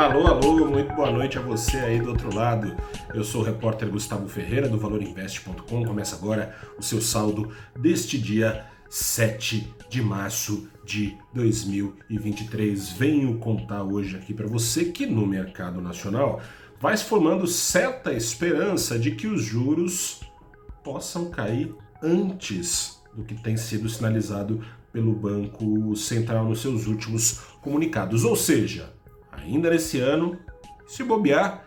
Alô, alô, muito boa noite a você aí do outro lado. Eu sou o repórter Gustavo Ferreira do valorinvest.com. Começa agora o seu saldo deste dia 7 de março de 2023. Venho contar hoje aqui para você que no mercado nacional vai se formando certa esperança de que os juros possam cair antes do que tem sido sinalizado pelo Banco Central nos seus últimos comunicados. Ou seja, ainda nesse ano, se bobear,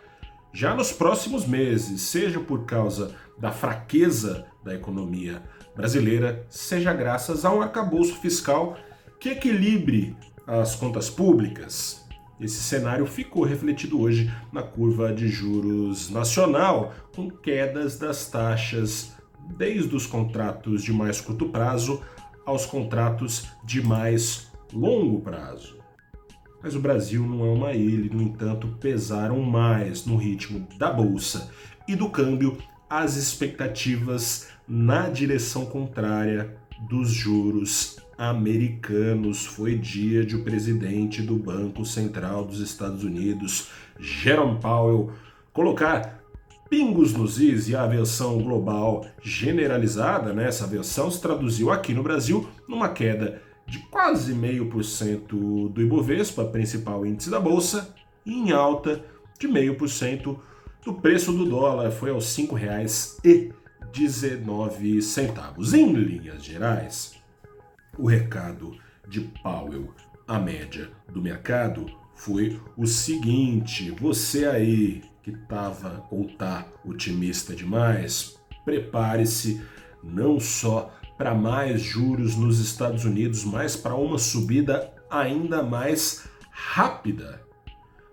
já nos próximos meses, seja por causa da fraqueza da economia brasileira, seja graças a um arcabouço fiscal que equilibre as contas públicas. Esse cenário ficou refletido hoje na curva de juros nacional, com quedas das taxas desde os contratos de mais curto prazo aos contratos de mais longo prazo. Mas o Brasil não é uma ilha, no entanto, pesaram mais no ritmo da bolsa e do câmbio as expectativas na direção contrária dos juros americanos. Foi dia de o presidente do Banco Central dos Estados Unidos, Jerome Powell, colocar pingos nos is e a aversão global generalizada, né? essa aversão se traduziu aqui no Brasil numa queda de quase meio por cento do Ibovespa, principal índice da Bolsa, e em alta de meio por cento do preço do dólar, foi aos R$ 5,19. Em linhas gerais, o recado de Powell, a média do mercado, foi o seguinte: você aí que estava ou está otimista demais, prepare-se não só para mais juros nos Estados Unidos, mas para uma subida ainda mais rápida.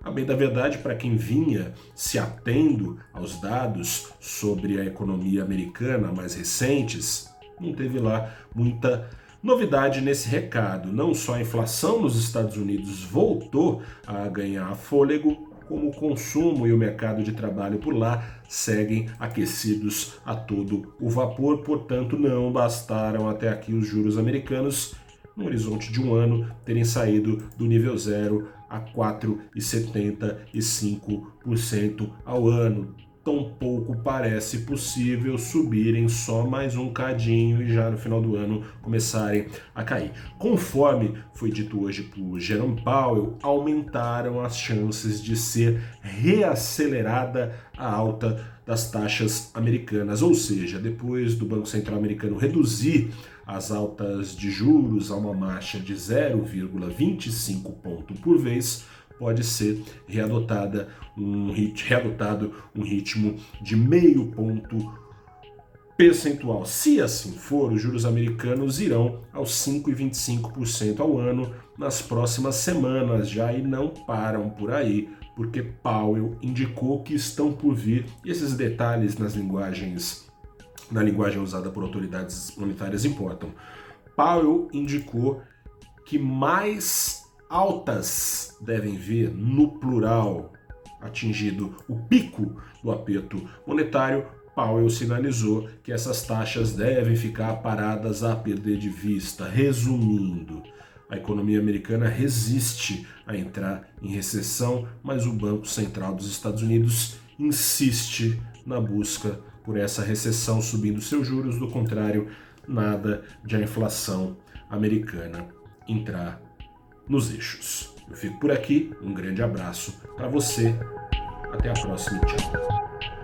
A bem da verdade, para quem vinha se atendo aos dados sobre a economia americana mais recentes, não teve lá muita novidade nesse recado. Não só a inflação nos Estados Unidos voltou a ganhar fôlego, como o consumo e o mercado de trabalho por lá seguem aquecidos a todo o vapor, portanto, não bastaram até aqui os juros americanos, no horizonte de um ano, terem saído do nível zero a 4,75% ao ano tampouco parece possível subirem só mais um cadinho e já no final do ano começarem a cair. Conforme foi dito hoje por Jerome Powell, aumentaram as chances de ser reacelerada a alta das taxas americanas, ou seja, depois do Banco Central americano reduzir as altas de juros a uma marcha de 0,25 ponto por vez, pode ser readotada um rit, readotado um ritmo de meio ponto percentual. Se assim for, os juros americanos irão aos 5,25% ao ano nas próximas semanas já e não param por aí, porque Powell indicou que estão por vir e esses detalhes nas linguagens na linguagem usada por autoridades monetárias importam. Powell indicou que mais altas devem vir no plural, atingido o pico do aperto monetário, Powell sinalizou que essas taxas devem ficar paradas a perder de vista. Resumindo, a economia americana resiste a entrar em recessão, mas o Banco Central dos Estados Unidos insiste na busca por essa recessão, subindo seus juros. Do contrário, nada de a inflação americana entrar nos eixos. Eu fico por aqui, um grande abraço para você, até a próxima, tchau.